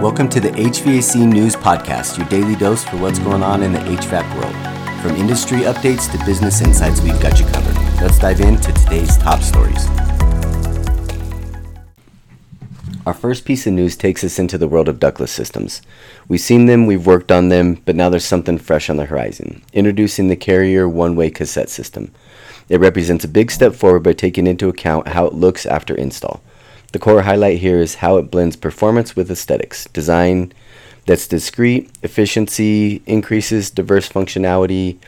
Welcome to the HVAC News Podcast, your daily dose for what's going on in the HVAC world. From industry updates to business insights, we've got you covered. Let's dive into today's top stories. Our first piece of news takes us into the world of ductless systems. We've seen them, we've worked on them, but now there's something fresh on the horizon. Introducing the Carrier one way cassette system. It represents a big step forward by taking into account how it looks after install. The core highlight here is how it blends performance with aesthetics. Design that's discreet, efficiency increases, diverse functionality,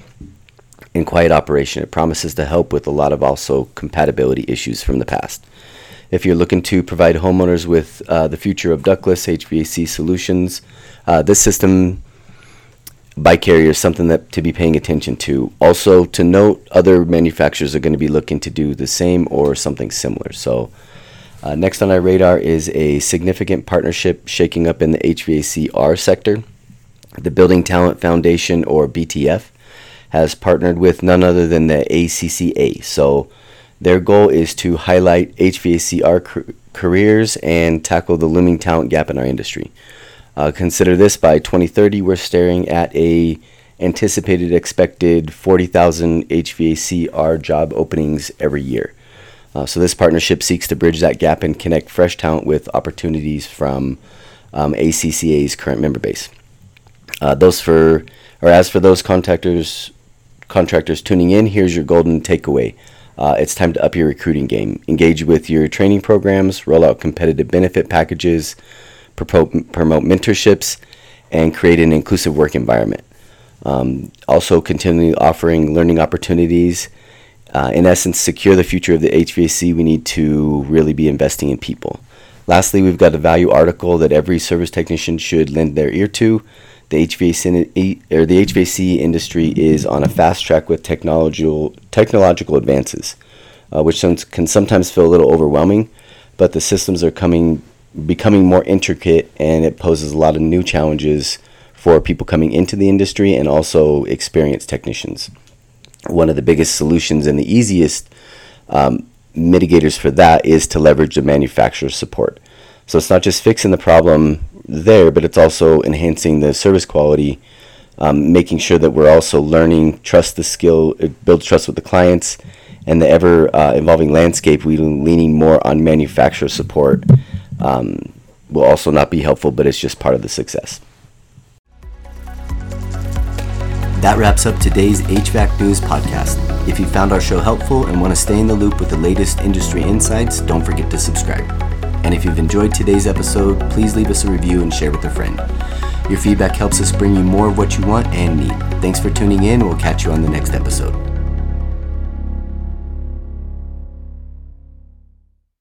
and quiet operation. It promises to help with a lot of also compatibility issues from the past. If you're looking to provide homeowners with uh, the future of ductless HVAC solutions, uh, this system by Carrier is something that to be paying attention to. Also, to note, other manufacturers are going to be looking to do the same or something similar. So, uh, next on our radar is a significant partnership shaking up in the HVACR sector. The Building Talent Foundation, or BTF, has partnered with none other than the ACCA. So, their goal is to highlight HVACR careers and tackle the looming talent gap in our industry. Uh, consider this by 2030, we're staring at a anticipated expected 40,000 HVACR job openings every year. Uh, so this partnership seeks to bridge that gap and connect fresh talent with opportunities from um, ACCA's current member base. Uh, those for or as for those contractors contractors tuning in, here's your golden takeaway. Uh, it's time to up your recruiting game. Engage with your training programs, roll out competitive benefit packages, promote, promote mentorships, and create an inclusive work environment. Um, also, continually offering learning opportunities. Uh, in essence, secure the future of the HVAC, we need to really be investing in people. Lastly, we've got a value article that every service technician should lend their ear to the HVAC or the HVAC industry is on a fast track with technological technological advances, uh, which can sometimes feel a little overwhelming. But the systems are coming becoming more intricate, and it poses a lot of new challenges for people coming into the industry and also experienced technicians. One of the biggest solutions and the easiest um, mitigators for that is to leverage the manufacturer's support. So it's not just fixing the problem there, but it's also enhancing the service quality, um, making sure that we're also learning, trust the skill, uh, build trust with the clients, and the ever uh, evolving landscape. We leaning more on manufacturer support um, will also not be helpful, but it's just part of the success. That wraps up today's HVAC News podcast. If you found our show helpful and want to stay in the loop with the latest industry insights, don't forget to subscribe. And if you've enjoyed today's episode, please leave us a review and share with a friend. Your feedback helps us bring you more of what you want and need. Thanks for tuning in. We'll catch you on the next episode.